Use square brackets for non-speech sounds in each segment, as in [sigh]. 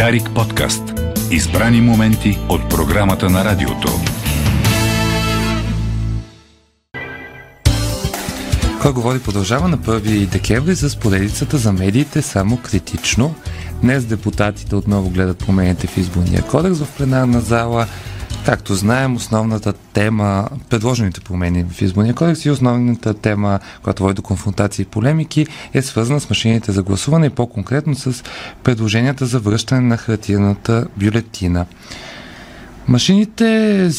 Дарик подкаст. Избрани моменти от програмата на радиото. Кой говори продължава на 1 декември с поредицата за медиите само критично. Днес депутатите отново гледат промените в изборния кодекс в пленарна зала. Както знаем, основната тема, предложените промени в изборния кодекс и основната тема, която води до конфронтации и полемики, е свързана с машините за гласуване и по-конкретно с предложенията за връщане на хартияната бюлетина. Машините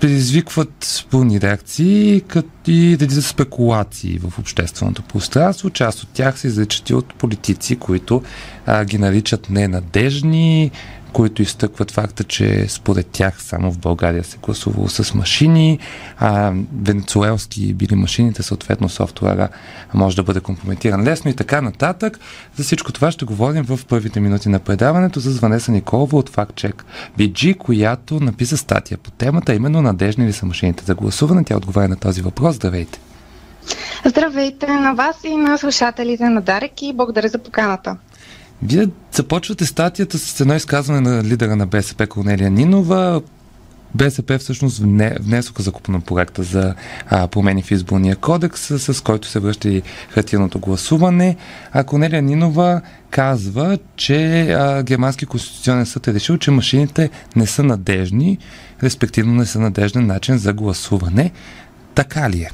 предизвикват пълни реакции и редица спекулации в общественото пространство. Част от тях се изричат и от политици, които а, ги наричат ненадежни, които изтъкват факта, че според тях само в България се гласувало с машини, а венецуелски били машините, съответно софтуера може да бъде компрометиран лесно и така нататък. За всичко това ще говорим в първите минути на предаването с Ванеса Николова от FactCheck BG, която написа статия по темата, именно надежни ли са машините за гласуване. Тя отговаря на този въпрос. Здравейте! Здравейте на вас и на слушателите на Дарек и благодаря за поканата. Вие започвате статията с едно изказване на лидера на БСП Корнелия Нинова. БСП всъщност внесоха законопроекта за а, промени в изборния кодекс, с, с който се връща и хартияното гласуване. А Корнелия Нинова казва, че а, Германски конституционен съд е решил, че машините не са надежни, респективно не са надежден начин за гласуване. Така ли е?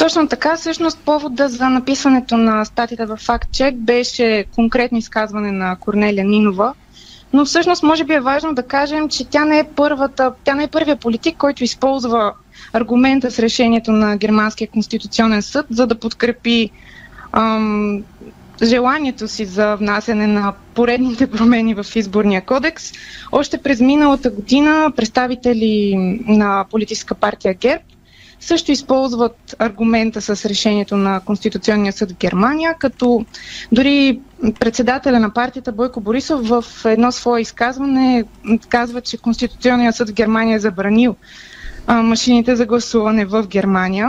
Точно така, всъщност повода за написването на статията в FactCheck беше конкретно изказване на Корнелия Нинова, но всъщност може би е важно да кажем, че тя не е първата, тя не е първия политик, който използва аргумента с решението на Германския конституционен съд, за да подкрепи ам, желанието си за внасяне на поредните промени в изборния кодекс. Още през миналата година представители на политическа партия ГЕРБ също използват аргумента с решението на Конституционния съд в Германия, като дори председателя на партията Бойко Борисов в едно свое изказване казва, че Конституционният съд в Германия е забранил машините за гласуване в Германия.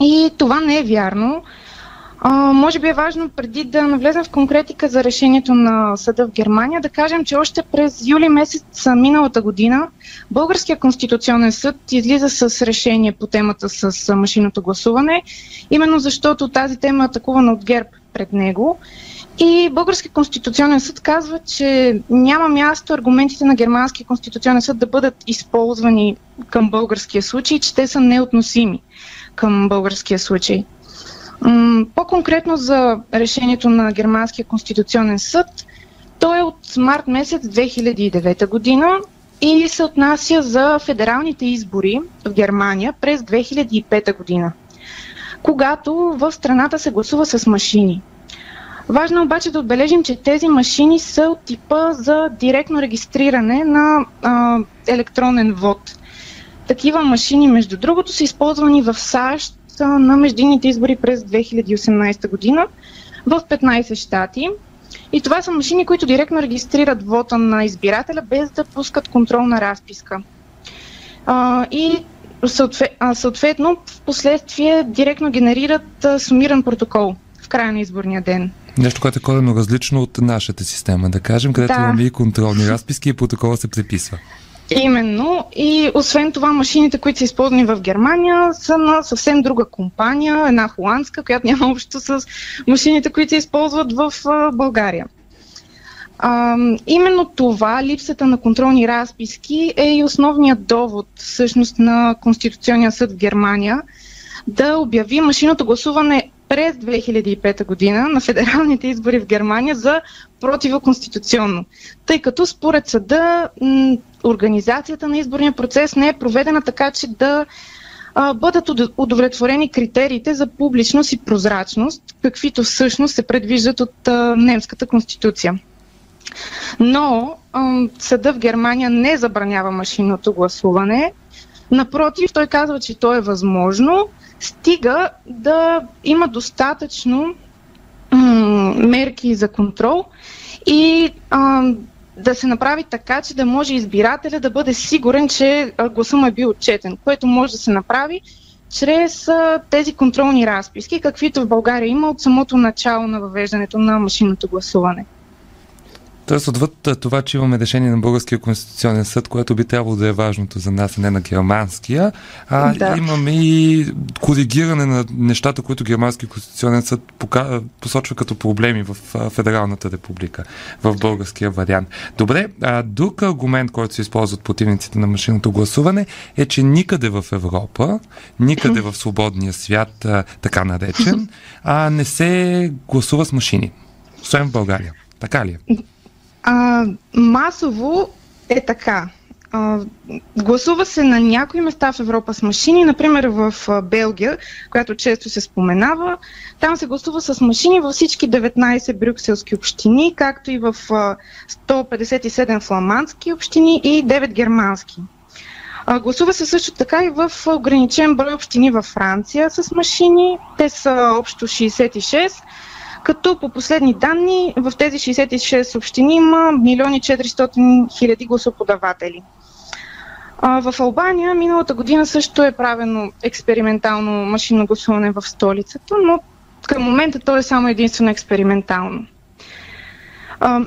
И това не е вярно. А, може би е важно преди да навлезем в конкретика за решението на съда в Германия, да кажем, че още през юли месец миналата година Българския конституционен съд излиза с решение по темата с машинното гласуване, именно защото тази тема е атакувана от ГЕРБ пред него. И Българския конституционен съд казва, че няма място аргументите на Германския конституционен съд да бъдат използвани към българския случай, че те са неотносими към българския случай. По-конкретно за решението на Германския конституционен съд, то е от март месец 2009 година и се отнася за федералните избори в Германия през 2005 година, когато в страната се гласува с машини. Важно обаче да отбележим, че тези машини са от типа за директно регистриране на а, електронен вод. Такива машини, между другото, са използвани в САЩ на междинните избори през 2018 година в 15 щати. И това са машини, които директно регистрират вота на избирателя, без да пускат контролна разписка. А, и съответно, в последствие директно генерират сумиран протокол в края на изборния ден. Нещо, което е коренно различно от нашата система, да кажем, където да. имаме и контролни разписки и протокола се преписва. Именно. И освен това, машините, които са използвани в Германия, са на съвсем друга компания, една холандска, която няма общо с машините, които се използват в България. А, именно това, липсата на контролни разписки, е и основният довод всъщност на Конституционния съд в Германия да обяви машиното гласуване през 2005 година на федералните избори в Германия за противоконституционно, тъй като според съда организацията на изборния процес не е проведена така, че да бъдат удовлетворени критериите за публичност и прозрачност, каквито всъщност се предвиждат от немската конституция. Но а, съда в Германия не забранява машинното гласуване. Напротив, той казва, че то е възможно, стига да има достатъчно м- мерки за контрол и а, да се направи така, че да може избирателя да бъде сигурен, че гласа му е бил отчетен, което може да се направи чрез а, тези контролни разписки, каквито в България има от самото начало на въвеждането на машинното гласуване. Тоест, отвъд това, че имаме решение на Българския конституционен съд, което би трябвало да е важното за нас, а не на германския, а да. имаме и коригиране на нещата, които Германския конституционен съд посочва като проблеми в Федералната република, в българския вариант. Добре, а друг аргумент, който се използва от противниците на машинното гласуване, е, че никъде в Европа, никъде в свободния свят, така наречен, а не се гласува с машини. Освен в България. Така ли е? А, масово е така. А, гласува се на някои места в Европа с машини, например в Белгия, която често се споменава. Там се гласува с машини във всички 19 брюкселски общини, както и в 157 фламандски общини и 9 германски. А, гласува се също така и в ограничен брой общини във Франция с машини. Те са общо 66 като по последни данни в тези 66 общини има милиони 400 хиляди гласоподаватели. в Албания миналата година също е правено експериментално машинно гласуване в столицата, но към момента то е само единствено експериментално.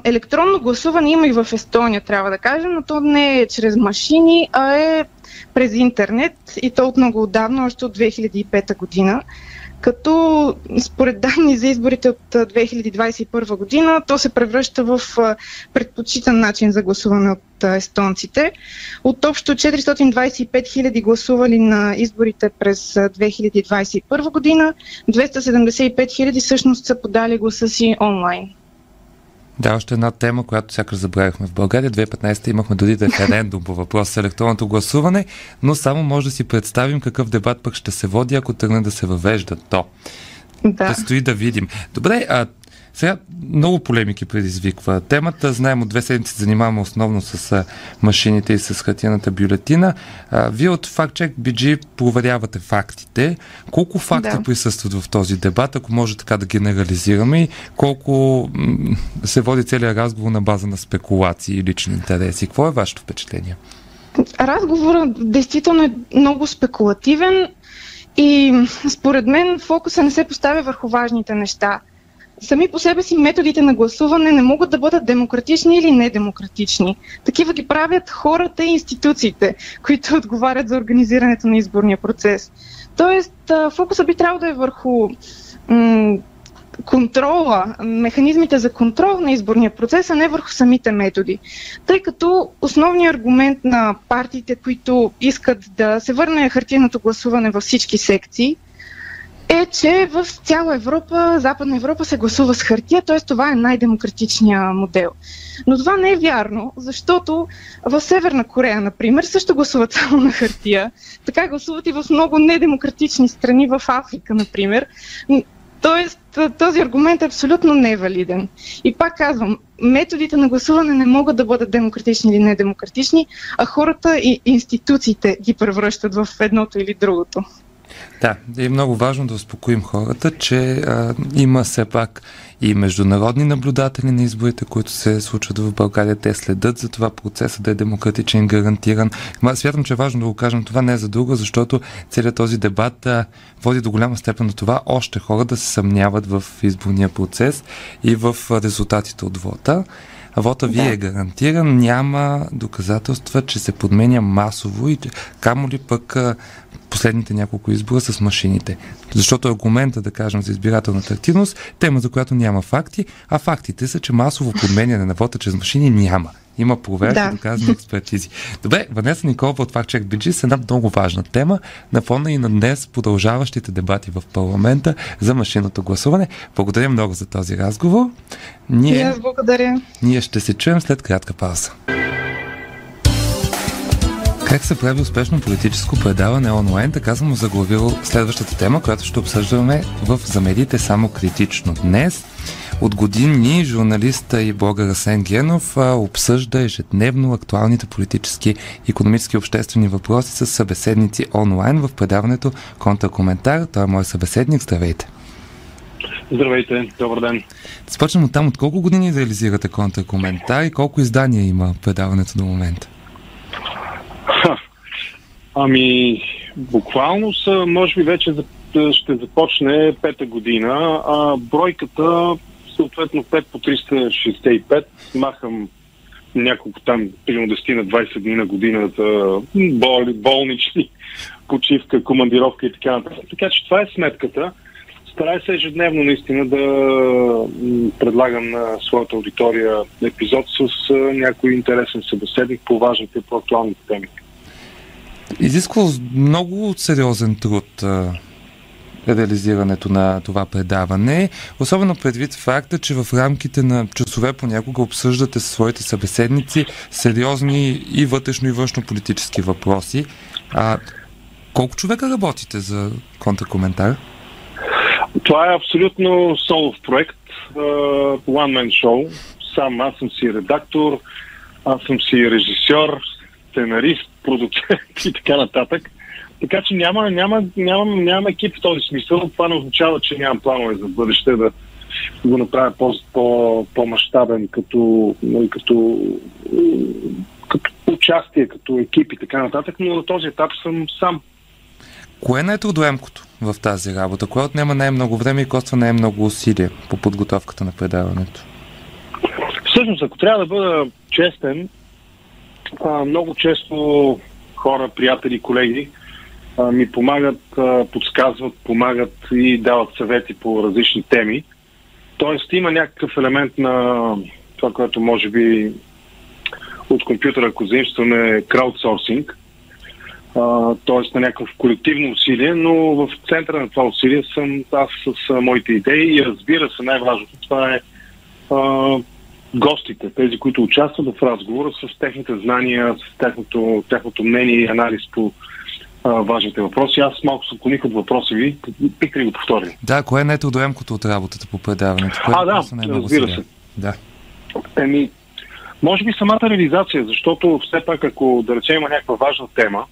електронно гласуване има и в Естония, трябва да кажем, но то не е чрез машини, а е през интернет и то от много отдавна, още от 2005 година като според данни за изборите от 2021 година, то се превръща в предпочитан начин за гласуване от естонците. От общо 425 хиляди гласували на изборите през 2021 година, 275 хиляди всъщност са подали гласа си онлайн. Да, още една тема, която сякаш забравихме в България. 2015 имахме дори референдум по въпрос с електронното гласуване, но само може да си представим какъв дебат пък ще се води, ако тръгне да се въвежда то. Да. Предстои да видим. Добре, а сега много полемики предизвиква темата. Знаем, от две седмици занимаваме основно с машините и с хартияната бюлетина. А, вие от FactCheck BG проверявате фактите. Колко факти да. присъстват в този дебат, ако може така да генерализираме и колко м- се води целият разговор на база на спекулации и лични интереси? Какво е вашето впечатление? Разговорът действително е много спекулативен и според мен фокуса не се поставя върху важните неща сами по себе си методите на гласуване не могат да бъдат демократични или недемократични. Такива ги правят хората и институциите, [laughs] които отговарят за организирането на изборния процес. Тоест, фокуса би трябвало да е върху м- контрола, механизмите за контрол на изборния процес, а не върху самите методи. Тъй като основният аргумент на партиите, които искат да се върне хартийното гласуване във всички секции, е, че в цяла Европа, Западна Европа се гласува с хартия, т.е. това е най-демократичният модел. Но това не е вярно, защото в Северна Корея, например, също гласуват само на хартия. Така гласуват и в много недемократични страни в Африка, например. Тоест, този аргумент е абсолютно невалиден. И пак казвам, методите на гласуване не могат да бъдат демократични или недемократични, а хората и институциите ги превръщат в едното или другото. Да, е много важно да успокоим хората, че а, има все пак и международни наблюдатели на изборите, които се случват в България. Те следят за това процеса да е демократичен гарантиран. Смятам, че е важно да го кажем това не е за друго, защото целият този дебат а, води до голяма степен на това още хора да се съмняват в изборния процес и в резултатите от вота. Вота ви да. е гарантиран, няма доказателства, че се подменя масово и камо ли пък последните няколко избора с машините. Защото аргумента, да кажем, за избирателната активност, тема, за която няма факти, а фактите са, че масово подменяне на вота чрез машини няма. Има проверки, да. доказани експертизи. Добре, Ванеса Николова от FactCheck BG с една много важна тема на фона и на днес продължаващите дебати в парламента за машинното гласуване. Благодаря много за този разговор. Ние, благодаря. Ние ще се чуем след кратка пауза. Как се прави успешно политическо предаване онлайн, така съм заглавил следващата тема, която ще обсъждаме в За медиите само критично. Днес от години журналиста и блогър Асен Генов обсъжда ежедневно актуалните политически, економически и обществени въпроси с събеседници онлайн в предаването Контракоментар. Той е мой събеседник. Здравейте! Здравейте, добър ден. Да започнем от там. От колко години реализирате контракоментар и колко издания има предаването до момента? Ами, буквално са, може би вече ще започне пета година. А, бройката съответно 5 по 365, махам няколко там, примерно 10 на 20 дни на година за боли, болнични, [laughs] почивка, командировка и така нататък. Така че това е сметката. Старай се ежедневно наистина да предлагам на своята аудитория епизод с някой интересен събеседник по важните, по актуалните теми. Изисква много сериозен труд реализирането на това предаване, особено предвид факта, че в рамките на часове понякога обсъждате със своите събеседници сериозни и вътрешно и външно политически въпроси. А колко човека работите за контракоментар? Това е абсолютно солов проект, one man show. Сам аз съм си редактор, аз съм си режисьор, сценарист, продуцент [laughs] и така нататък. Така че няма, няма, нямам, нямам екип в този смисъл. Това не означава, че нямам планове за бъдеще да го направя по, по, по-масштабен като, нали, като, като участие, като екип и така нататък, но на този етап съм сам. Кое е най-трудоемкото в тази работа? Кое отнема най-много време и коства най-много усилия по подготовката на предаването? Всъщност, ако трябва да бъда честен, много често хора, приятели, колеги ми помагат, подсказват, помагат и дават съвети по различни теми. Тоест има някакъв елемент на това, което може би от компютъра, ако заимстваме краудсорсинг, т.е. на някакво колективно усилие, но в центъра на това усилие съм аз с моите идеи и разбира се, най-важното това е а, гостите, тези, които участват в разговора с техните знания, с техното, техното мнение и анализ по а, важните въпроси. Аз малко се отклоних от въпроса ви. Бихте ли го повторили? Да, кое е най-трудоемкото от работата по предаването? Кое а, да, разбира се. Да. Еми, може би самата реализация, защото все пак, ако да речем има някаква важна тема,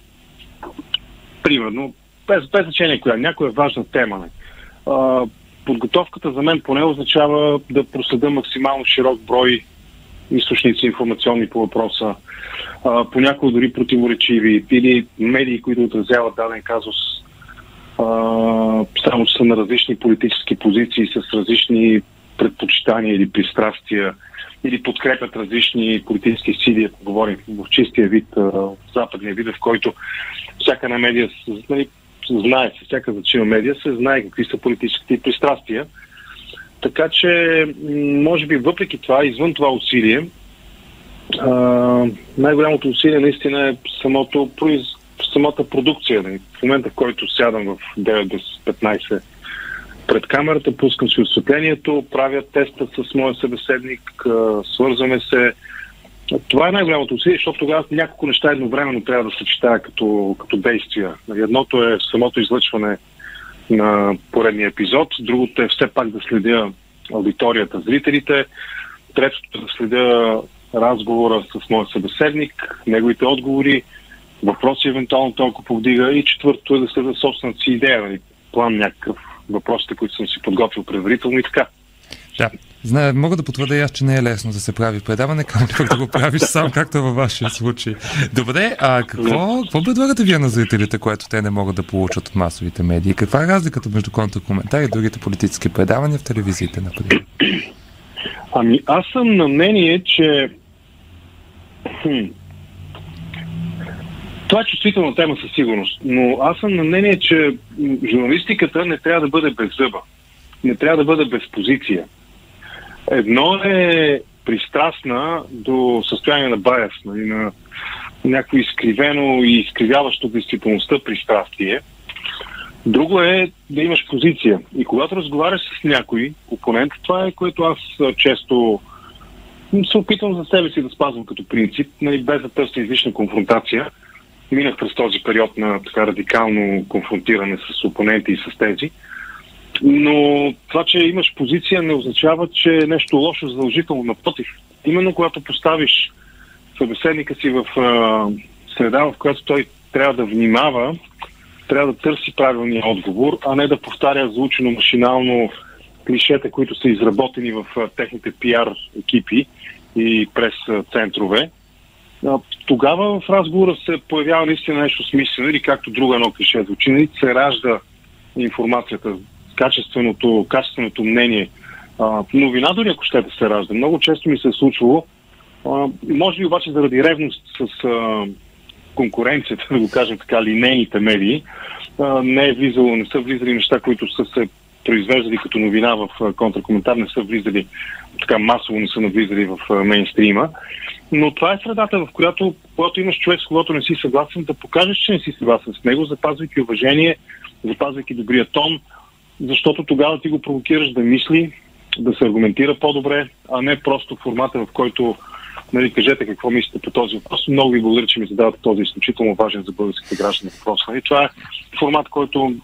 примерно, без, без значение коя, някоя важна тема, а, подготовката за мен поне означава да проследа максимално широк брой източници информационни по въпроса, понякога дори противоречиви, или медии, които отразяват даден казус, а, само че са на различни политически позиции, с различни предпочитания или пристрастия, или подкрепят различни политически сили, ако говорим в чистия вид, в западния вид, в който всяка една медия нали, знае се, всяка значима медия се знае какви са политическите пристрастия. Така че, може би, въпреки това, извън това усилие, най-голямото усилие наистина е самото самата продукция. Нали. В момента, в който сядам в 9-15 пред камерата, пускам си осветлението, правя теста с моя събеседник, свързваме се. Това е най-голямото усилие, защото тогава няколко неща едновременно трябва да съчетая като, като действия. Едното е самото излъчване на поредния епизод, другото е все пак да следя аудиторията, зрителите, третото е да следя разговора с моя събеседник, неговите отговори, въпроси евентуално толкова повдига и четвъртото е да следя собствената си идея, нали, план някакъв, въпросите, които съм си подготвил предварително и така. Да. Знае, мога да потвърда и аз, че не е лесно да се прави предаване, камо пък да го правиш [laughs] сам, както е във вашия случай. Добре, а какво, какво предлагате вие на зрителите, което те не могат да получат от масовите медии? Каква е разликата между контракоментар и другите политически предавания в телевизиите, например? Ами, аз съм на мнение, че хм, това е чувствителна тема със сигурност, но аз съм на мнение, че журналистиката не трябва да бъде без зъба. Не трябва да бъде без позиция. Едно е пристрастна до състояние на баяс, нали, на някакво изкривено и изкривяващо действителността пристрастие. Друго е да имаш позиция. И когато разговаряш с някой опонент, това е което аз често се опитвам за себе си да спазвам като принцип, нали, без да търся излишна конфронтация. Минах през този период на така радикално конфронтиране с опоненти и с тези. Но това, че имаш позиция, не означава, че е нещо лошо задължително. Напротив, именно когато поставиш събеседника си в а, среда, в която той трябва да внимава, трябва да търси правилния отговор, а не да повтаря заучено машинално клишета, които са изработени в а, техните пиар екипи и през центрове. Тогава в разговора се появява наистина нещо смислено или както друго едно клише звучи, нали, се ражда информацията, качественото, качественото мнение А, новина дори ако щете се ражда. Много често ми се е случвало, може би обаче заради ревност с а, конкуренцията, [laughs] да го кажем така, линейните медии, а, не е влизало, не са влизали неща, които са се произвеждали като новина в контракоментар, не са влизали така масово, не са навлизали в мейнстрима. Но това е средата, в която, когато имаш човек, с когото не си съгласен, да покажеш, че не си съгласен с него, запазвайки уважение, запазвайки добрия тон, защото тогава ти го провокираш да мисли, да се аргументира по-добре, а не просто формата, в който нали, кажете какво мислите по този въпрос. Много ви благодаря, че ми задавате този изключително важен за българските граждани въпрос. И нали. това е формат, който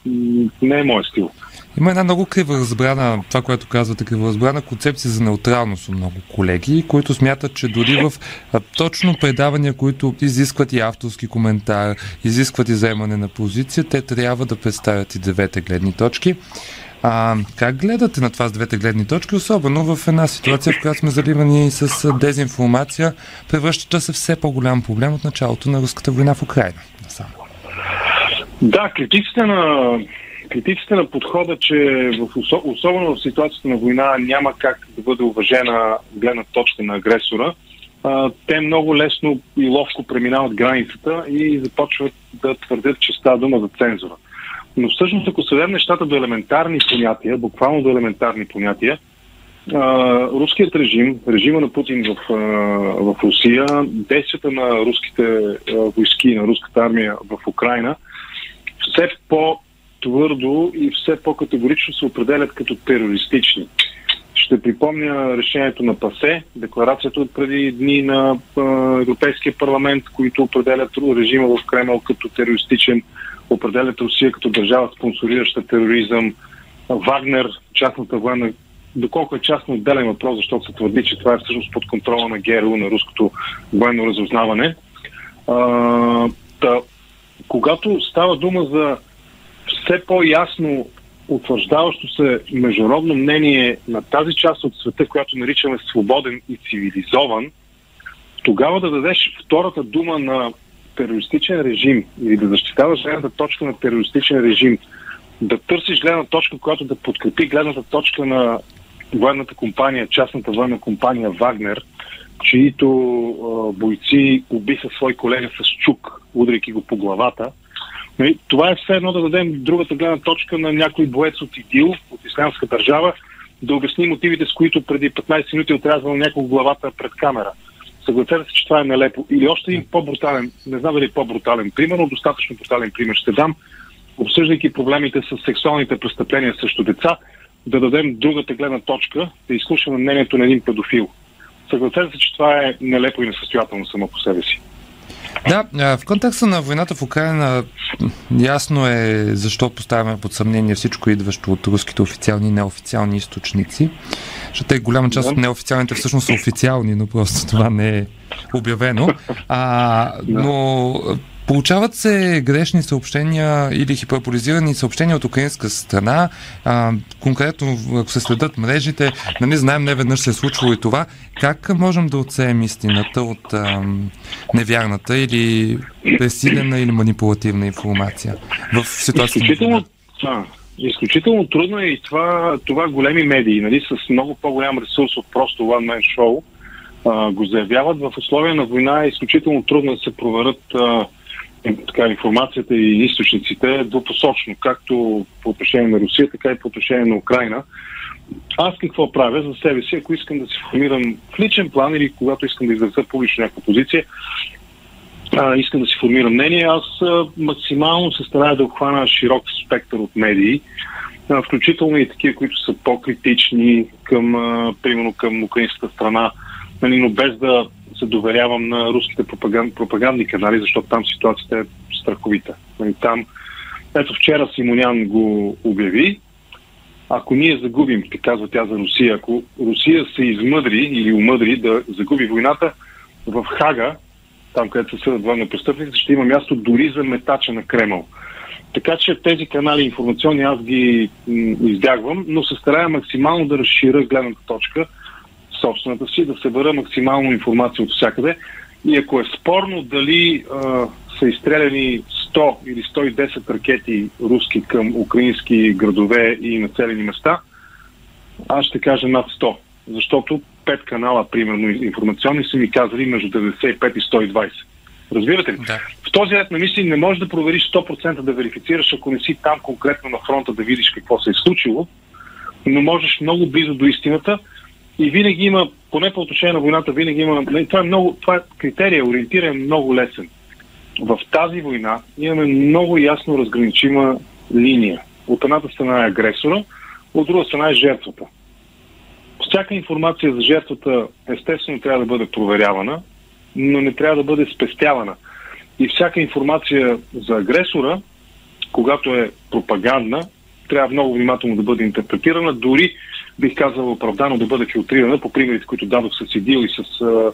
не е моят стил. Има една много крива разбрана, това, което казвате, крива разбрана концепция за неутралност от много колеги, които смятат, че дори в а, точно предавания, които изискват и авторски коментар, изискват и заемане на позиция, те трябва да представят и двете гледни точки. А, как гледате на това с двете гледни точки, особено в една ситуация, в която сме заливани с дезинформация, превръщаща се все по-голям проблем от началото на руската война в Украина? Да, критиците на критиците на подхода, че в, особено в ситуацията на война няма как да бъде уважена гледна точка на агресора, те много лесно и ловко преминават границата и започват да твърдят, че става дума за цензура. Но всъщност, ако се нещата до елементарни понятия, буквално до елементарни понятия, руският режим, режима на Путин в, в Русия, действията на руските войски, на руската армия в Украина, все по-твърдо и все по-категорично се определят като терористични. Ще припомня решението на ПАСЕ, декларацията от преди дни на Европейския парламент, които определят режима в Кремъл като терористичен определят Русия като държава спонсорираща тероризъм, Вагнер, частната военна, доколко е частно отделен въпрос, защото се твърди, че това е всъщност под контрола на ГРУ, на руското военно разузнаване. А, да, когато става дума за все по-ясно утвърждаващо се международно мнение на тази част от света, която наричаме свободен и цивилизован, тогава да дадеш втората дума на терористичен режим или да защитаваш гледната точка на терористичен режим, да търсиш гледна точка, която да подкрепи гледната точка на военната компания, частната военна компания Вагнер, чието бойци убиха свой колега с чук, удряйки го по главата. Нали, това е все едно да дадем другата гледна точка на някой боец от ИДИЛ, от Исламска държава, да обясни мотивите, с които преди 15 минути е отрязвал някой главата пред камера. Съгласете се, че това е нелепо. Или още един по-брутален, не знам дали е по-брутален пример, но достатъчно брутален пример ще дам, обсъждайки проблемите с сексуалните престъпления срещу деца, да дадем другата гледна точка, да изслушаме мнението на един педофил. Съгласете се, че това е нелепо и несъстоятелно само по себе си. Да, в контекста на войната в Украина ясно е защо поставяме под съмнение всичко идващо от руските официални и неофициални източници. Защото те голяма част от неофициалните всъщност са официални, но просто това не е обявено. А, но Получават се грешни съобщения или хиперполизирани съобщения от украинска страна. А, конкретно, ако се следят мрежите, нали, знаем не веднъж се е случвало и това. Как можем да оценим истината от а, невярната или пресилена или манипулативна информация в ситуацията? Изключително, а, изключително трудно е и това, това големи медии, нали, с много по-голям ресурс от просто one man show, а, го заявяват. В условия на война е изключително трудно да се проверят а, така, информацията и източниците двупосочно, както по отношение на Русия, така и по отношение на Украина. Аз какво правя за себе си, ако искам да се формирам в личен план или когато искам да изразя публично някаква позиция, а, искам да си формирам мнение, аз а, максимално се старая да обхвана широк спектър от медии, а, включително и такива, които са по-критични към, а, примерно към украинската страна, нали, но без да се доверявам на руските пропаганд, пропагандни канали, защото там ситуацията е страховита. Нали, там, ето вчера Симонян го обяви, ако ние загубим, казва тя за Русия, ако Русия се измъдри или умъдри да загуби войната, в Хага, там където се съдят военно престъпници, ще има място дори за метача на Кремъл. Така че тези канали информационни аз ги избягвам, но се старая максимално да разширя гледната точка, собствената си, да събера максимално информация от всякъде. И ако е спорно дали а, са изстреляни 100 или 110 ракети руски към украински градове и населени места, аз ще кажа над 100. Защото пет канала, примерно, информационни са ми казали между 95 и 120. Разбирате ли? Да. В този ред на мисли не можеш да провериш 100% да верифицираш, ако не си там конкретно на фронта да видиш какво се е случило, но можеш много близо до истината и винаги има, поне по отношение на войната, винаги има, това е много, това е критерия, ориентиран е много лесен. В тази война имаме много ясно разграничима линия. От едната страна е агресора, от друга страна е жертвата. Всяка информация за жертвата естествено трябва да бъде проверявана, но не трябва да бъде спестявана. И всяка информация за агресора, когато е пропагандна, трябва много внимателно да бъде интерпретирана, дори бих казал оправдано да бъде филтрирана по примерите, които дадох с ИДИЛ и с а,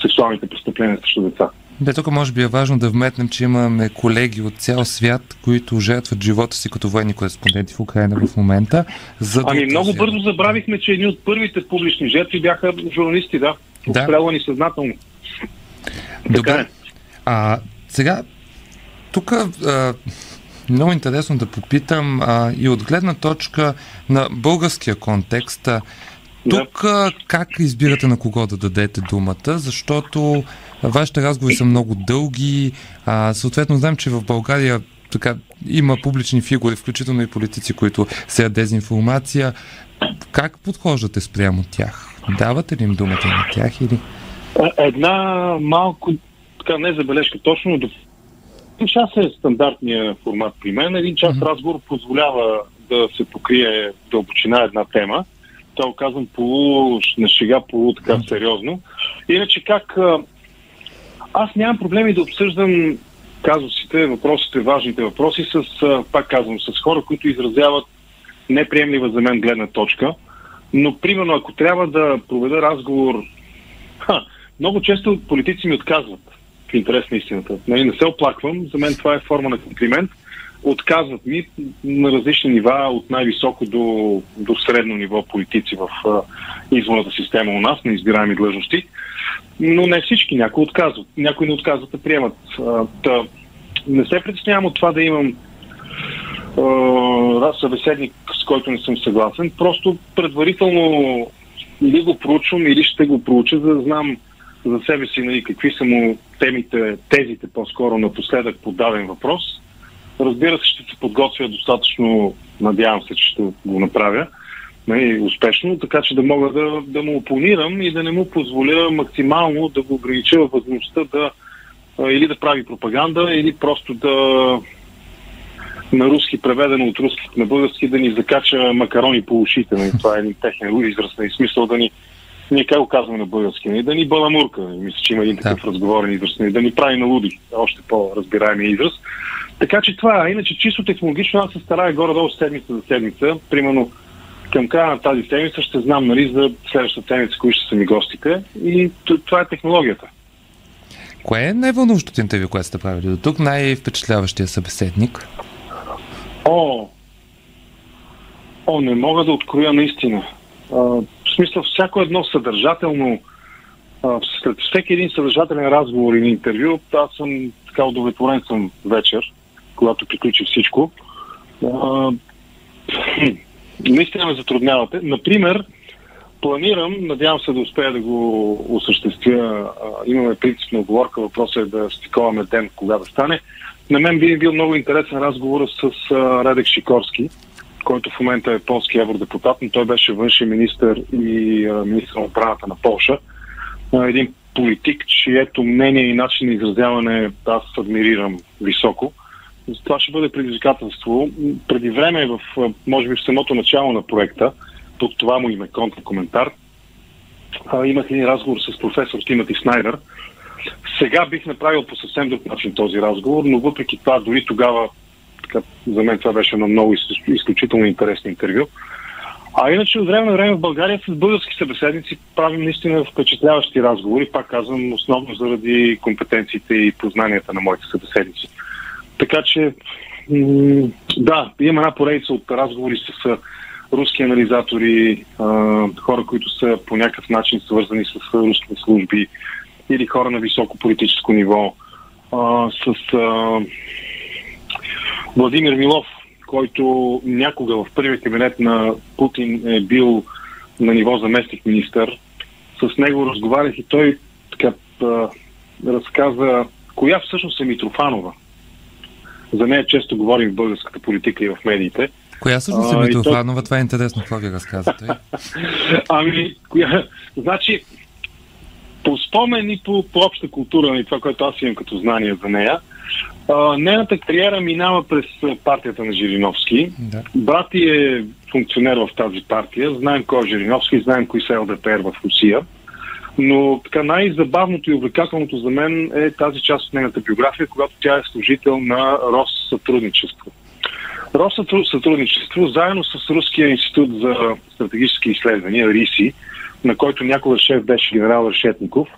сексуалните престъпления срещу деца. Да, тук може би е важно да вметнем, че имаме колеги от цял свят, които жертват живота си като военни кореспонденти в Украина в момента. За ами много бързо забравихме, че едни от първите публични жертви бяха журналисти, да. да. Обстрелвани съзнателно. Добре. Така е. А, сега, тук много интересно да попитам а, и от гледна точка на българския контекст. Тук да. как избирате на кого да дадете думата? Защото вашите разговори са много дълги. А, съответно, знам, че в България така, има публични фигури, включително и политици, които сеят дезинформация. Как подхождате спрямо тях? Давате ли им думата на тях или? Една малко, така не забележка, точно един час е стандартния формат при мен. Един час mm-hmm. разговор позволява да се покрие дълбочина една тема. Това го казвам полу на шега, полу така mm-hmm. сериозно. Иначе как... Аз нямам проблеми да обсъждам казусите, въпросите, важните въпроси с, пак казвам, с хора, които изразяват неприемлива за мен гледна точка. Но, примерно, ако трябва да проведа разговор, ха, много често политици ми отказват в интерес на истината. Нали, не се оплаквам, за мен това е форма на комплимент. Отказват ми на различни нива, от най-високо до, до средно ниво политици в а, изборната система у нас, на избираеми длъжности. Но не всички, някои отказват. Някои не отказват да приемат. А, та, не се притеснявам от това да имам раз събеседник, с който не съм съгласен. Просто предварително или го проучвам, или ще го проуча, за да знам за себе си нали, какви са му темите, тезите по-скоро напоследък по даден въпрос. Разбира се, ще се подготвя достатъчно, надявам се, че ще го направя нали, успешно, така че да мога да, да му опонирам и да не му позволя максимално да го огранича във възможността да или да прави пропаганда, или просто да на руски, преведено от руски на български, да ни закача макарони по ушите. Нали. Това е един техен израз, нали, смисъл да ни ние как го казваме на български, не? Нали? да ни баламурка, мисля, че има един такъв да. разговорен израз, не? Нали? да ни прави на луди, още по-разбираемия израз. Така че това, е. иначе чисто технологично аз се старая горе-долу седмица за седмица, примерно към края на тази седмица ще знам нали, за следващата седмица кои ще са ми гостите и това е технологията. Кое е най-вълнуващото интервю, което сте правили до тук? Най-впечатляващия събеседник? О, о, не мога да откроя наистина смисъл, всяко едно съдържателно, след всеки един съдържателен разговор или интервю, аз съм така удовлетворен съм вечер, когато приключи всичко. А, [clears throat] наистина ме затруднявате. Например, планирам, надявам се да успея да го осъществя. Имаме принципна оговорка, въпросът е да стиковаме ден, кога да стане. На мен би бил много интересен разговор с Радек Шикорски, който в момента е полски евродепутат, но той беше външен министр и министр на отбраната на Польша. Един политик, чието мнение и начин на изразяване аз адмирирам високо. Това ще бъде предизвикателство. Преди време, в, може би в самото начало на проекта, под това му име контра коментар, имах един разговор с професор Тимати Снайдер. Сега бих направил по съвсем друг начин този разговор, но въпреки това, дори тогава така, за мен това беше едно много изключително интересно интервю. А иначе от време на време в България с български събеседници правим наистина впечатляващи разговори, пак казвам, основно заради компетенциите и познанията на моите събеседници. Така че, да, има една поредица от разговори с руски анализатори, хора, които са по някакъв начин свързани с руските служби или хора на високо политическо ниво, с Владимир Милов, който някога в първия кабинет на Путин е бил на ниво заместник министър. С него разговарях и той така разказа коя всъщност е Митрофанова. За нея често говорим в българската политика и в медиите. Коя всъщност е Митрофанова? То... Това е интересно. Какво ви разказвате? [laughs] ами, коя... Значи, по спомен и по, по обща култура и нали, това, което аз имам като знание за нея, а, нейната кариера минава през партията на Жириновски. Да. Брат е функционер в тази партия. Знаем кой е Жириновски, знаем кои са ЛДПР в Русия. Но така най-забавното и увлекателното за мен е тази част от нейната биография, когато тя е служител на Россътрудничество. Россътрудничество, заедно с Руския институт за стратегически изследвания, РИСИ, на който някога шеф беше генерал Решетников,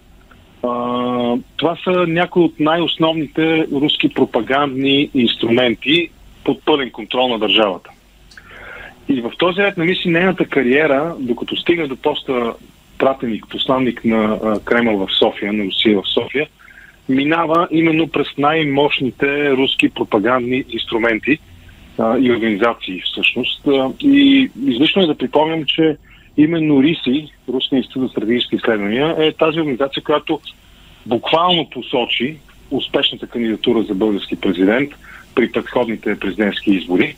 това са някои от най-основните руски пропагандни инструменти под пълен контрол на държавата. И в този ред на мисли нейната кариера, докато стигна до поста пратеник, посланник на Кремъл в София, на Русия в София, минава именно през най-мощните руски пропагандни инструменти а, и организации всъщност. И излишно е да припомням, че именно РИСИ, Руския институт за стратегически изследвания, е тази организация, която буквално посочи успешната кандидатура за български президент при предходните президентски избори.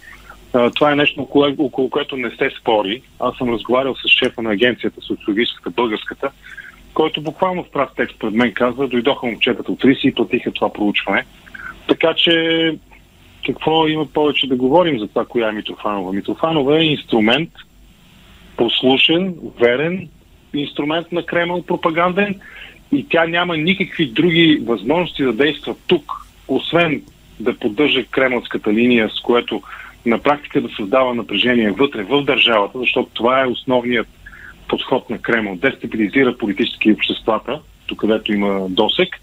Това е нещо, около, около което не се спори. Аз съм разговарял с шефа на агенцията, социологическата, българската, който буквално в прав текст пред мен казва, дойдоха момчетата от Риси и платиха това проучване. Така че какво има повече да говорим за това, коя е Митрофанова? Митрофанова е инструмент, послушен, верен инструмент на Кремъл, пропаганден и тя няма никакви други възможности да действа тук, освен да поддържа кремълската линия, с което на практика да създава напрежение вътре в държавата, защото това е основният подход на Кремъл. Дестабилизира политически обществата, тук където има досек,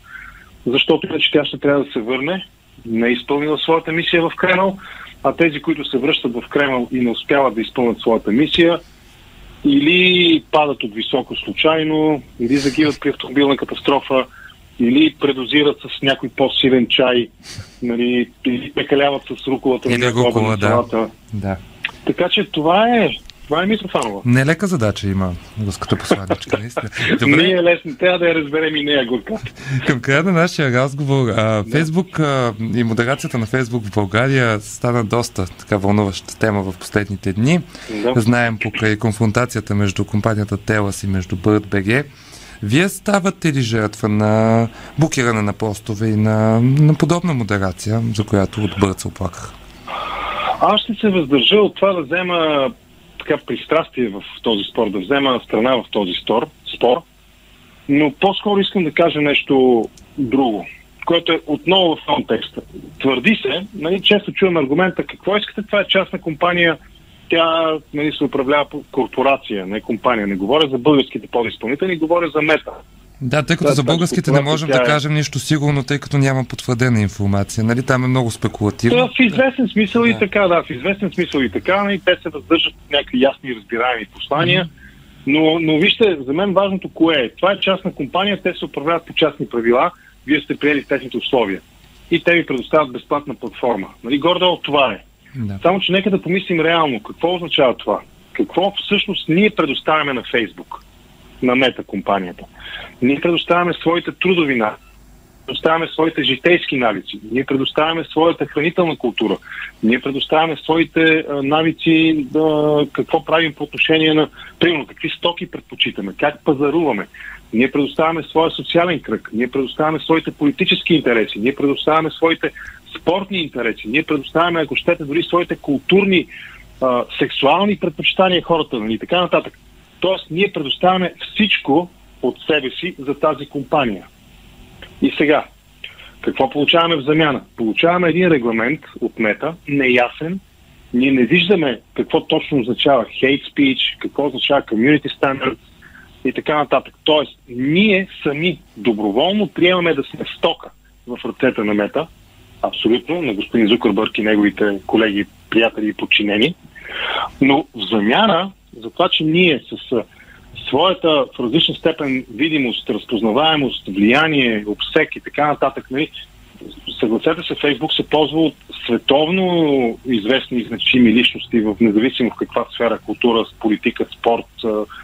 защото иначе тя ще трябва да се върне, не е изпълнила своята мисия в Кремъл, а тези, които се връщат в Кремъл и не успяват да изпълнят своята мисия, или падат от високо случайно, или загиват при автомобилна катастрофа, или предозират с някой по-силен чай, нали, или пекаляват с руковата на рукола, да. да. Така че това е е Митрофанова. Не е лека задача има руската посланичка, наистина. Добре. [laughs] Не е лесно, трябва да я разберем и нея горка. Към края на нашия разговор, а, Фейсбук а, и модерацията на Фейсбук в България стана доста така вълнуваща тема в последните дни. Да. Знаем покрай конфронтацията между компанията Телас и между BirdBG. Вие ставате ли жертва на букиране на постове и на, на подобна модерация, за която от Бърд се оплаках? Аз ще се въздържа от това да взема така пристрастие в този спор, да взема страна в този спор, спор но по-скоро искам да кажа нещо друго, което е отново в контекста. Твърди се, нали, често чувам аргумента, какво искате, това е частна компания, тя нали, се управлява по корпорация, не компания. Не говоря за българските подизпълнители, говоря за мета. Да, тъй като да, за българските не можем да е... кажем нищо сигурно, тъй като няма потвърдена информация. Нали? Там е много спекулативно. Да, в известен смисъл да. и така, да, в известен смисъл и така. Нали? Те се въздържат някакви ясни разбираеми послания. Mm-hmm. Но, но вижте, за мен важното кое е. Това е частна компания, те се управляват по частни правила, вие сте приели техните условия. И те ви предоставят безплатна платформа. Нали? Гордо това е. Да. Само, че нека да помислим реално. Какво означава това? Какво всъщност ние предоставяме на Фейсбук? На мета компанията. Ние предоставяме своите трудови навици, предоставяме своите житейски навици, ние предоставяме своята хранителна култура, ние предоставяме своите а, навици да, какво правим по отношение на, примерно, какви стоки предпочитаме, как пазаруваме. Ние предоставяме своя социален кръг, ние предоставяме своите политически интереси, ние предоставяме своите спортни интереси, ние предоставяме, ако щете, дори своите културни, а, сексуални предпочитания хората, нали, така нататък. Тоест, ние предоставяме всичко от себе си за тази компания. И сега, какво получаваме в замяна? Получаваме един регламент от мета, неясен. Ние не виждаме какво точно означава hate speech, какво означава community standards и така нататък. Тоест, ние сами доброволно приемаме да сме стока в ръцете на мета, абсолютно, на господин Зукърбърг и неговите колеги, приятели и подчинени. Но в замяна за това, че ние с своята в различна степен видимост, разпознаваемост, влияние, обсек и така нататък, нали, съгласете се, Фейсбук се ползва от световно известни и значими личности, в независимо в каква сфера, култура, политика, спорт,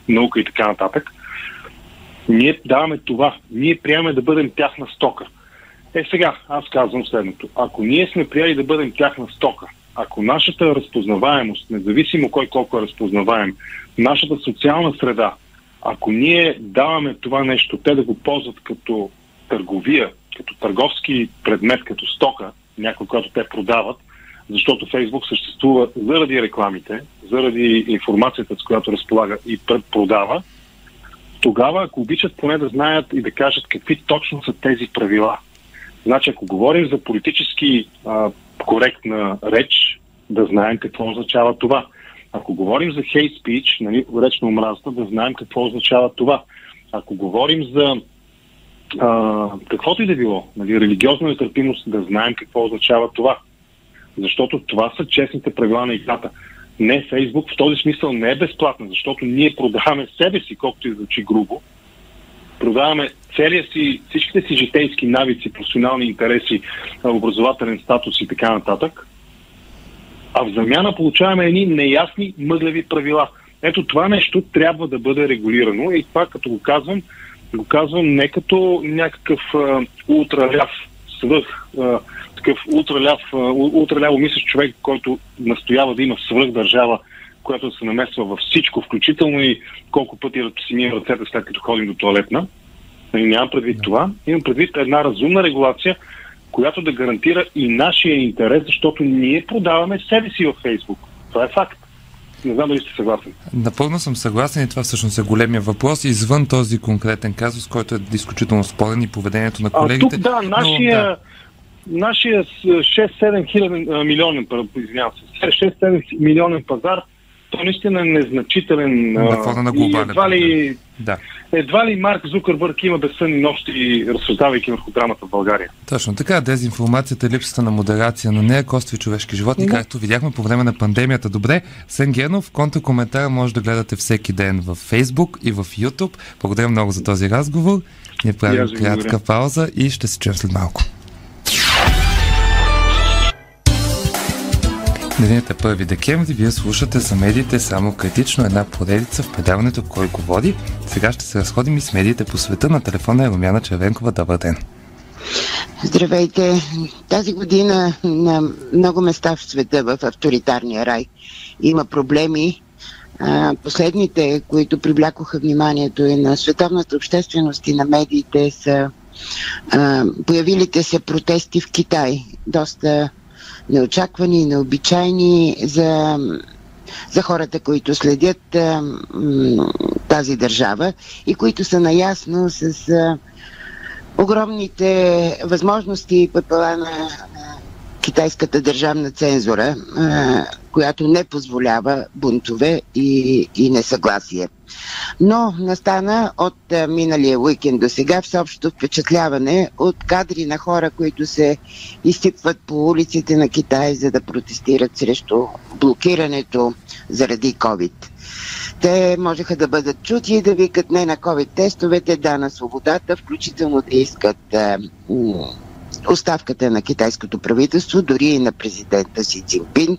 наука и така нататък. Ние даваме това. Ние приемаме да бъдем тяхна стока. Е сега, аз казвам следното. Ако ние сме прияли да бъдем тяхна стока, ако нашата разпознаваемост, независимо кой колко е разпознаваем, нашата социална среда, ако ние даваме това нещо, те да го ползват като търговия, като търговски предмет, като стока, някой, който те продават, защото Фейсбук съществува заради рекламите, заради информацията, с която разполага и продава, тогава, ако обичат поне да знаят и да кажат какви точно са тези правила. Значи, ако говорим за политически а, коректна реч, да знаем какво означава това. Ако говорим за hate speech, нали, реч на омразата, да знаем какво означава това. Ако говорим за а, каквото и да било, нали, религиозна нетърпимост, да знаем какво означава това. Защото това са честните правила на играта. Не, Фейсбук в този смисъл не е безплатна, защото ние продаваме себе си, колкото и звучи грубо, продаваме целия си, всичките си житейски навици, професионални интереси, образователен статус и така нататък, а в замяна получаваме едни неясни мъглеви правила. Ето това нещо трябва да бъде регулирано и това като го казвам, го казвам не като някакъв а, ултраляв свръх, а, такъв ултраляв, а, ултраляво мислещ човек, който настоява да има свръх държава, която се намесва във всичко, включително и колко пъти си ние ръцете след като ходим до туалетна. Нали, нямам предвид това. Имам предвид една разумна регулация, която да гарантира и нашия интерес, защото ние продаваме себе си във Фейсбук. Това е факт. Не знам дали сте съгласен. Напълно съм съгласен и това всъщност е големия въпрос. Извън този конкретен казус, който е изключително спорен и поведението на колегите. А, тук да, нашия, но, да. нашия 6-7 хиляден милионен, извинявам се, 6-7 милионен пазар то наистина е незначителен. На фона на глобален. Едва ли, да. едва ли Марк Зукърбърг има безсънни нощи, разсъждавайки върху драмата в България. Точно така. Дезинформацията, липсата на модерация на нея коства човешки животи, да. както видяхме по време на пандемията. Добре, Сен Генов, контракоментара може да гледате всеки ден в Facebook и в YouTube. Благодаря много за този разговор. Ние правим кратка пауза и ще се чуем след малко. Денят е 1 декември, вие слушате за медиите само критично една поредица в предаването Кой го води. Сега ще се разходим и с медиите по света. На телефона е Румяна Червенкова. Добър ден! Здравейте! Тази година на много места в света в авторитарния рай има проблеми. Последните, които привлякоха вниманието и на световната общественост и на медиите са появилите се протести в Китай. Доста неочаквани необичайни за, за хората, които следят а, м, тази държава и които са наясно с а, огромните възможности и пепела на китайската държавна цензура, а, която не позволява бунтове и, и несъгласие. Но настана от а, миналия уикенд до сега всеобщо впечатляване от кадри на хора, които се изтипват по улиците на Китай, за да протестират срещу блокирането заради COVID. Те можеха да бъдат чути и да викат не на COVID-тестовете, да на свободата, включително да искат а, оставката на китайското правителство, дори и на президента Си Цинпин.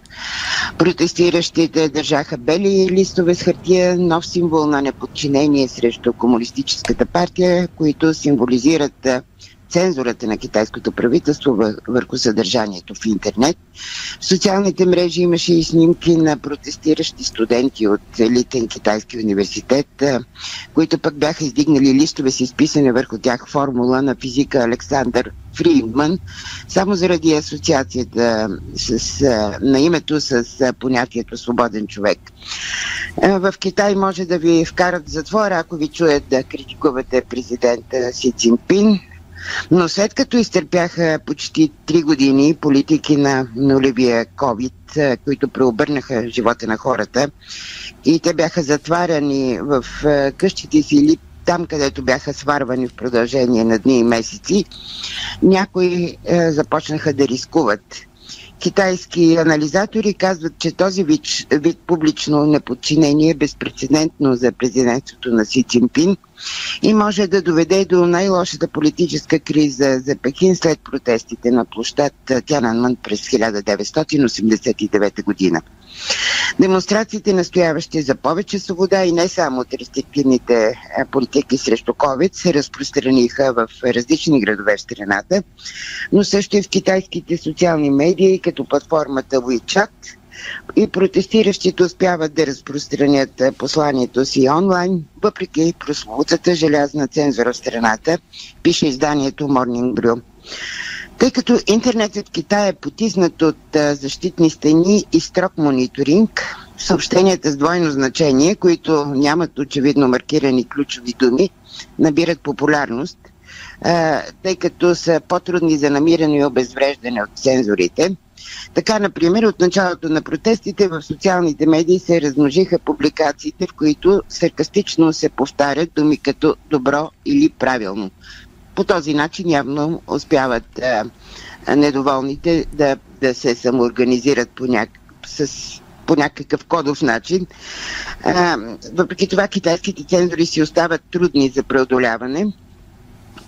Протестиращите държаха бели листове с хартия, нов символ на неподчинение срещу комунистическата партия, които символизират цензурата на китайското правителство върху съдържанието в интернет. В социалните мрежи имаше и снимки на протестиращи студенти от елитен китайски университет, които пък бяха издигнали листове с изписане върху тях формула на физика Александър Фридман, само заради асоциацията с, на името с понятието свободен човек. В Китай може да ви вкарат в затвора, ако ви чуят да критикувате президента Си Цинпин, но след като изтърпяха почти три години политики на нулевия COVID, които преобърнаха живота на хората и те бяха затваряни в къщите си или там, където бяха сварвани в продължение на дни и месеци, някои започнаха да рискуват. Китайски анализатори казват, че този вид, вид публично неподчинение е безпредседентно за президентството на Си Цинпин – и може да доведе до най-лошата политическа криза за Пекин след протестите на площад Тянанмън през 1989 година. Демонстрациите, настояващи за повече свобода и не само от рестриктивните политики срещу COVID, се разпространиха в различни градове в страната, но също и в китайските социални медии, като платформата WeChat – и протестиращите успяват да разпространят посланието си онлайн, въпреки прословутата желязна цензура в страната, пише изданието Morning Brew. Тъй като интернетът в Китай е потиснат от защитни стени и строг мониторинг, съобщенията с двойно значение, които нямат очевидно маркирани ключови думи, набират популярност, тъй като са по-трудни за намиране и обезвреждане от цензорите – така, например, от началото на протестите в социалните медии се размножиха публикациите, в които саркастично се повтарят думи като добро или правилно. По този начин явно успяват а, недоволните да, да се самоорганизират по, няк... с, по някакъв кодов начин. А, въпреки това китайските цензори си остават трудни за преодоляване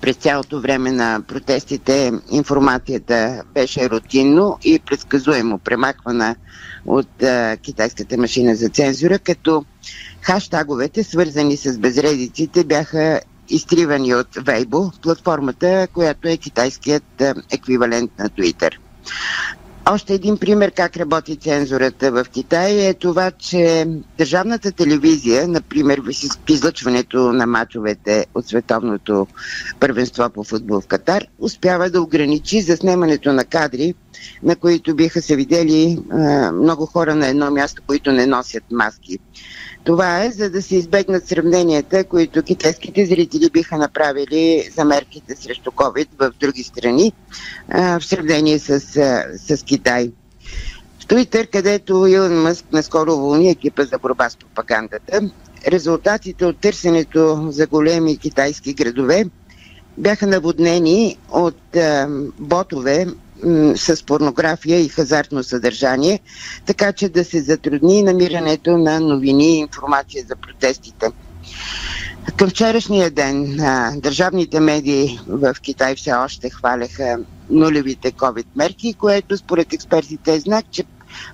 през цялото време на протестите информацията беше рутинно и предсказуемо премахвана от а, китайската машина за цензура, като хаштаговете, свързани с безредиците, бяха изтривани от Weibo, платформата, която е китайският еквивалент на Twitter. Още един пример как работи цензурата в Китай е това, че държавната телевизия, например в излъчването на мачовете от световното първенство по футбол в Катар, успява да ограничи заснемането на кадри, на които биха се видели а, много хора на едно място, които не носят маски. Това е за да се избегнат сравненията, които китайските зрители биха направили за мерките срещу COVID в други страни в сравнение с, с Китай. В Туитър, където Илон Мъск наскоро уволни екипа за борба с пропагандата, резултатите от търсенето за големи китайски градове бяха наводнени от ботове с порнография и хазартно съдържание, така че да се затрудни намирането на новини и информация за протестите. Към вчерашния ден държавните медии в Китай все още хваляха нулевите COVID мерки, което според експертите е знак, че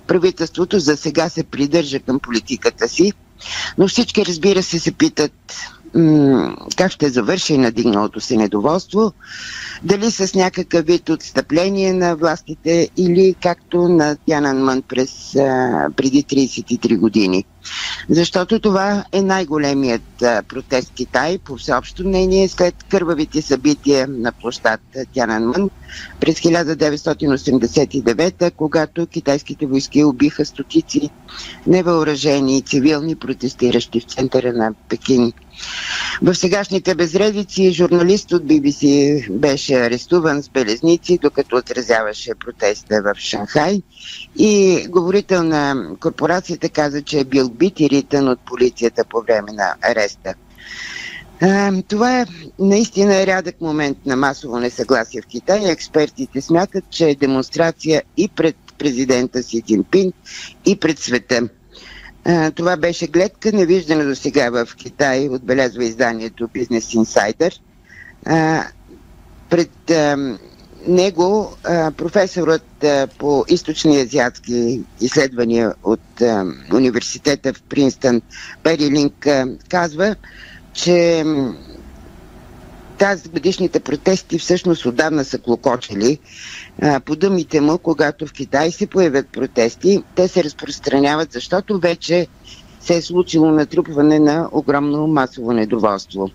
правителството за сега се придържа към политиката си. Но всички, разбира се, се питат как ще завърши надигналото се недоволство, дали с някакъв вид отстъпление на властите или както на Тянанмън през преди 33 години. Защото това е най-големият протест Китай, по всеобщо мнение, след кървавите събития на площад Тянанмън през 1989, когато китайските войски убиха стотици невъоръжени цивилни протестиращи в центъра на Пекин. В сегашните безредици журналист от BBC беше арестуван с белезници, докато отразяваше протеста в Шанхай и говорител на корпорацията каза, че е бил бит и ритън от полицията по време на ареста. Това е наистина е рядък момент на масово несъгласие в Китай. Експертите смятат, че е демонстрация и пред президента Си Цинпин, и пред света. Това беше гледка, невиждана до сега в Китай, отбелязва изданието Business Insider. Пред него професорът по източни азиатски изследвания от университета в Принстън Пери Линк казва, че тази годишните протести всъщност отдавна са клокочили. По думите му, когато в Китай се появят протести, те се разпространяват, защото вече се е случило натрупване на огромно масово недоволство.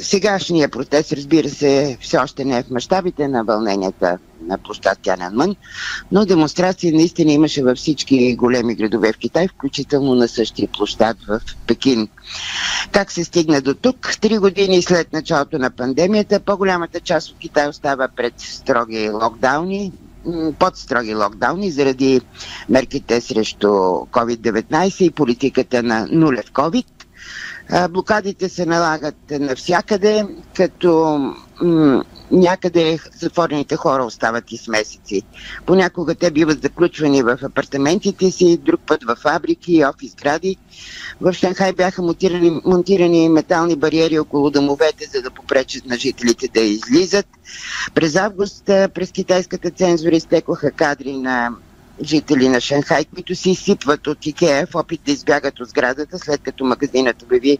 Сегашният протест, разбира се, все още не е в мащабите на вълненията на площад Тянанмън, но демонстрации наистина имаше във всички големи градове в Китай, включително на същия площад в Пекин. Как се стигна до тук? Три години след началото на пандемията, по-голямата част от Китай остава пред строги локдауни, под строги локдауни заради мерките срещу COVID-19 и политиката на нулев COVID. Блокадите се налагат навсякъде, като някъде затворените хора остават и с месеци. Понякога те биват заключвани в апартаментите си, друг път в фабрики и офис гради. В Шанхай бяха монтирани, монтирани метални бариери около домовете, за да попречат на жителите да излизат. През август през китайската цензура изтекоха кадри на жители на Шанхай, които се изсипват от Икея в опит да избягат от сградата, след като магазинът обяви,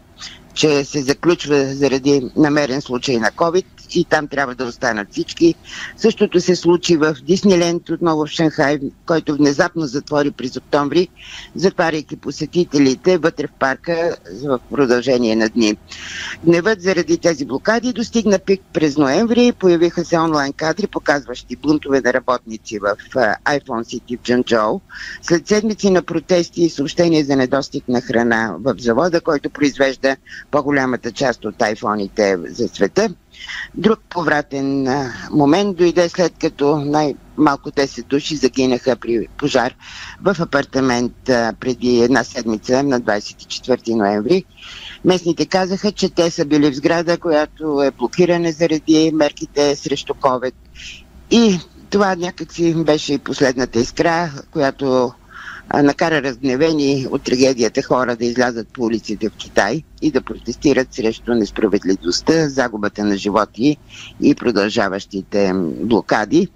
че се заключва заради намерен случай на COVID и там трябва да останат всички. Същото се случи в Дисниленд, отново в Шанхай, който внезапно затвори през октомври, затваряйки посетителите вътре в парка в продължение на дни. Гневът заради тези блокади достигна пик през ноември. Появиха се онлайн кадри, показващи бунтове на работници в iPhone City в Джанчжоу. След седмици на протести и съобщения за недостиг на храна в завода, който произвежда по-голямата част от айфоните за света, Друг повратен момент дойде след като най-малко 10 души загинаха при пожар в апартамент преди една седмица на 24 ноември. Местните казаха, че те са били в сграда, която е блокирана заради мерките срещу COVID. И това някакси беше и последната искра, която накара разгневени от трагедията хора да излязат по улиците в Китай и да протестират срещу несправедливостта, загубата на животи и продължаващите блокади.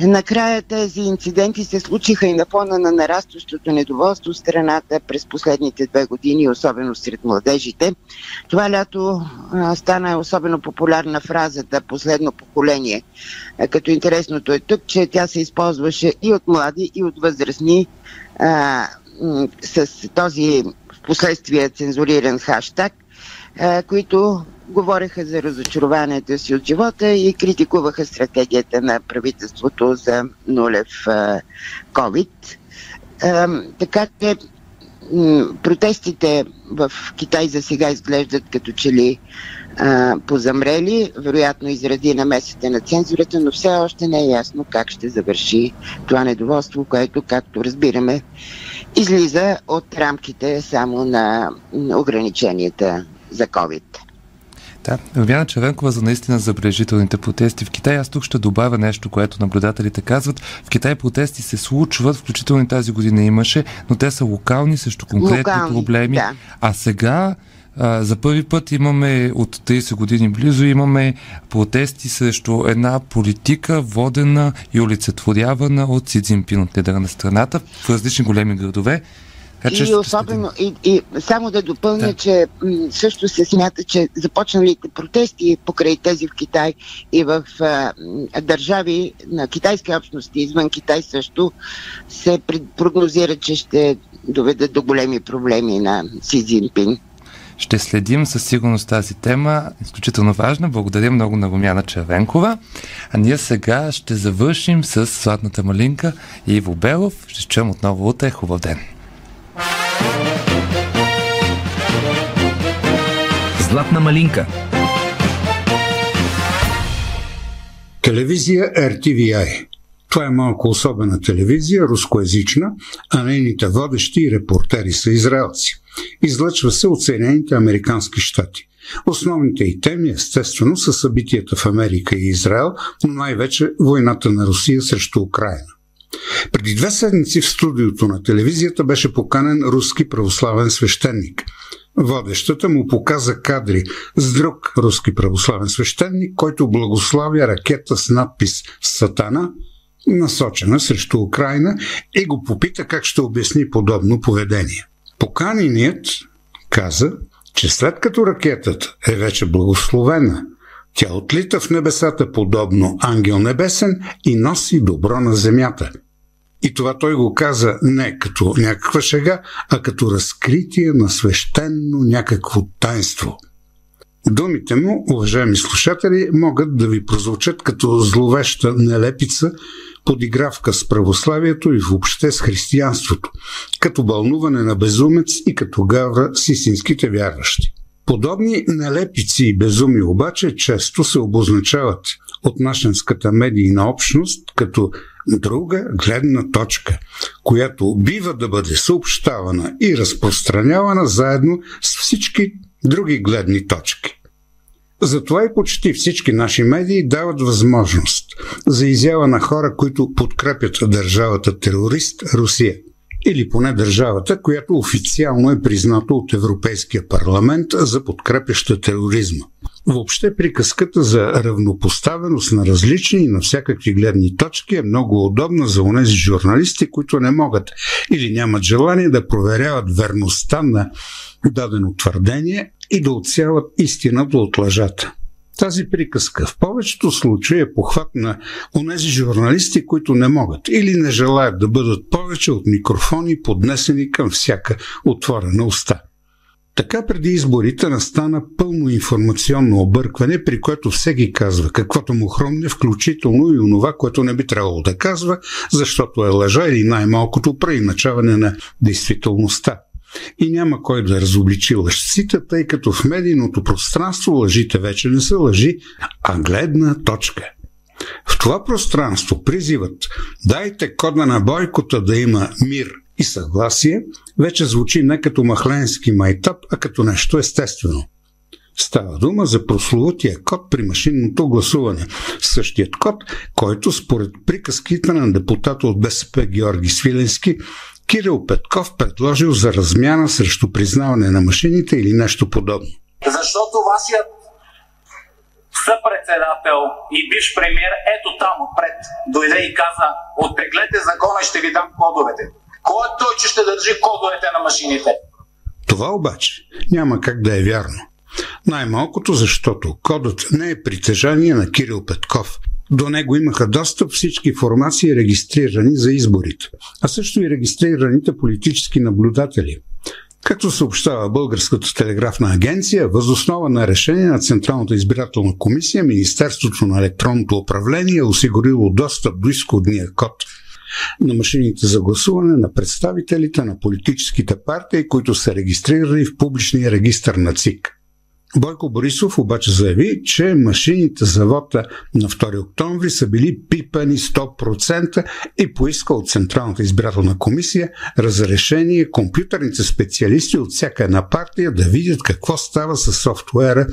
Накрая тези инциденти се случиха и на фона на нарастващото недоволство в страната през последните две години, особено сред младежите. Това лято стана особено популярна фразата последно поколение. Като интересното е тук, че тя се използваше и от млади, и от възрастни а, с този в последствие цензуриран хаштаг, а, които говореха за разочарованието си от живота и критикуваха стратегията на правителството за нулев а, COVID. А, така че протестите в Китай за сега изглеждат като че ли а, позамрели, вероятно изради на месеца на цензурата, но все още не е ясно как ще завърши това недоволство, което, както разбираме, излиза от рамките само на ограниченията за COVID. Да, Вяна Червенкова за наистина забележителните протести в Китай. Аз тук ще добавя нещо, което наблюдателите казват. В Китай протести се случват, включително и тази година имаше, но те са локални срещу конкретни локални, проблеми. Да. А сега а, за първи път имаме от 30 години близо имаме протести срещу една политика, водена и олицетворявана от Си Цзинпин от лидера на страната в различни големи градове. Така, и особено, и, и само да допълня, да. че м, също се смята, че започналите протести покрай тези в Китай и в а, държави на китайски общности извън Китай също се прогнозира, че ще доведат до големи проблеми на Си Цзинпин. Ще следим със сигурност тази тема, изключително важна. Благодаря много на Румяна Червенкова. А ние сега ще завършим с Сладната малинка и Иво Белов. Ще чуем отново утре. Хубав ден! Златна малинка Телевизия RTVI това е малко особена телевизия, рускоязична, а нейните водещи и репортери са израелци. Излъчва се от Съединените Американски щати. Основните и теми, естествено, са събитията в Америка и Израел, но най-вече войната на Русия срещу Украина. Преди две седмици в студиото на телевизията беше поканен руски православен свещеник. Водещата му показа кадри с друг руски православен свещеник, който благославя ракета с надпис «Сатана», насочена срещу Украина и го попита как ще обясни подобно поведение. Поканеният каза, че след като ракетата е вече благословена, тя отлита в небесата подобно ангел небесен и носи добро на земята. И това той го каза не като някаква шега, а като разкритие на свещено някакво тайнство. Думите му, уважаеми слушатели, могат да ви прозвучат като зловеща нелепица, подигравка с православието и въобще с християнството, като бълнуване на безумец и като гавра с истинските вярващи. Подобни нелепици и безуми обаче често се обозначават от нашенската медийна общност като друга гледна точка, която бива да бъде съобщавана и разпространявана заедно с всички други гледни точки. Затова и почти всички наши медии дават възможност за изява на хора, които подкрепят държавата терорист Русия. Или поне държавата, която официално е призната от Европейския парламент за подкрепяща тероризма. Въобще приказката за равнопоставеност на различни и на всякакви гледни точки е много удобна за онези журналисти, които не могат или нямат желание да проверяват верността на дадено твърдение и да отсяват истината от лъжата. Тази приказка в повечето случаи е похват на онези журналисти, които не могат или не желаят да бъдат повече от микрофони, поднесени към всяка отворена уста. Така преди изборите настана пълно информационно объркване, при което всеки казва каквото му хромне, включително и онова, което не би трябвало да казва, защото е лъжа или най-малкото преиначаване на действителността. И няма кой да разобличи лъжците, тъй като в медийното пространство лъжите вече не са лъжи, а гледна точка. В това пространство призиват дайте кода на бойкота да има мир и съгласие, вече звучи не като махленски майтап, а като нещо естествено. Става дума за прословутия код при машинното гласуване. Същият код, който според приказките на депутата от БСП Георги Свиленски Кирил Петков предложил за размяна срещу признаване на машините или нещо подобно. Защото вашият съпредседател и биш премьер ето там отпред дойде и каза оттеглете закона и ще ви дам кодовете. Кой е той, че ще държи кодовете на машините? Това обаче няма как да е вярно. Най-малкото защото кодът не е притежание на Кирил Петков, до него имаха достъп всички формации, регистрирани за изборите, а също и регистрираните политически наблюдатели. Както съобщава Българската телеграфна агенция, възоснова на решение на Централната избирателна комисия, Министерството на електронното управление е осигурило достъп до изходния код на машините за гласуване на представителите на политическите партии, които са регистрирани в публичния регистр на ЦИК. Бойко Борисов обаче заяви, че машините за вота на 2 октомври са били пипани 100% и поиска от Централната избирателна комисия разрешение компютърните специалисти от всяка една партия да видят какво става с софтуера,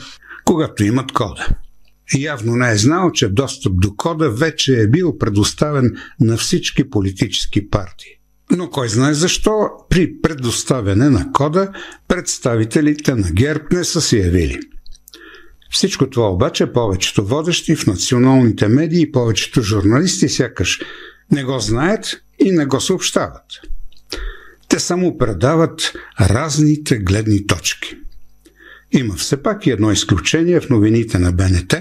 когато имат кода. Явно не е знал, че достъп до кода вече е бил предоставен на всички политически партии. Но кой знае защо при предоставяне на кода представителите на ГЕРБ не са се явили. Всичко това обаче повечето водещи в националните медии и повечето журналисти сякаш не го знаят и не го съобщават. Те само предават разните гледни точки. Има все пак и едно изключение в новините на БНТ,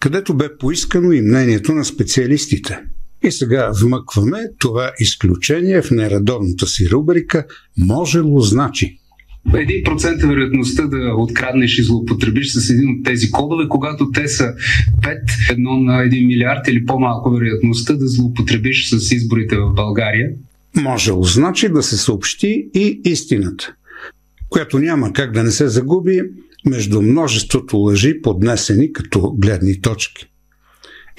където бе поискано и мнението на специалистите – и сега вмъкваме това изключение в нередовната си рубрика Можело значи. Един процент е вероятността да откраднеш и злоупотребиш с един от тези кодове, когато те са 5, едно на 1 милиард или по-малко вероятността да злоупотребиш с изборите в България. Можело значи да се съобщи и истината, която няма как да не се загуби между множеството лъжи, поднесени като гледни точки.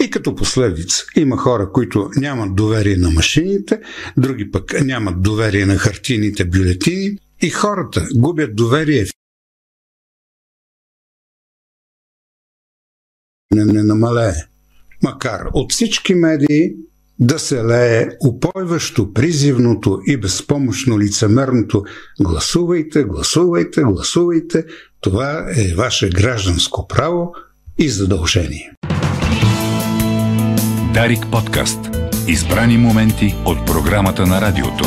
И като последица има хора, които нямат доверие на машините, други пък нямат доверие на хартийните бюлетини и хората губят доверие в не, не намалее. Макар от всички медии да се лее упойващо, призивното и безпомощно лицемерното гласувайте, гласувайте, гласувайте. Това е ваше гражданско право и задължение. Дарик подкаст. Избрани моменти от програмата на радиото.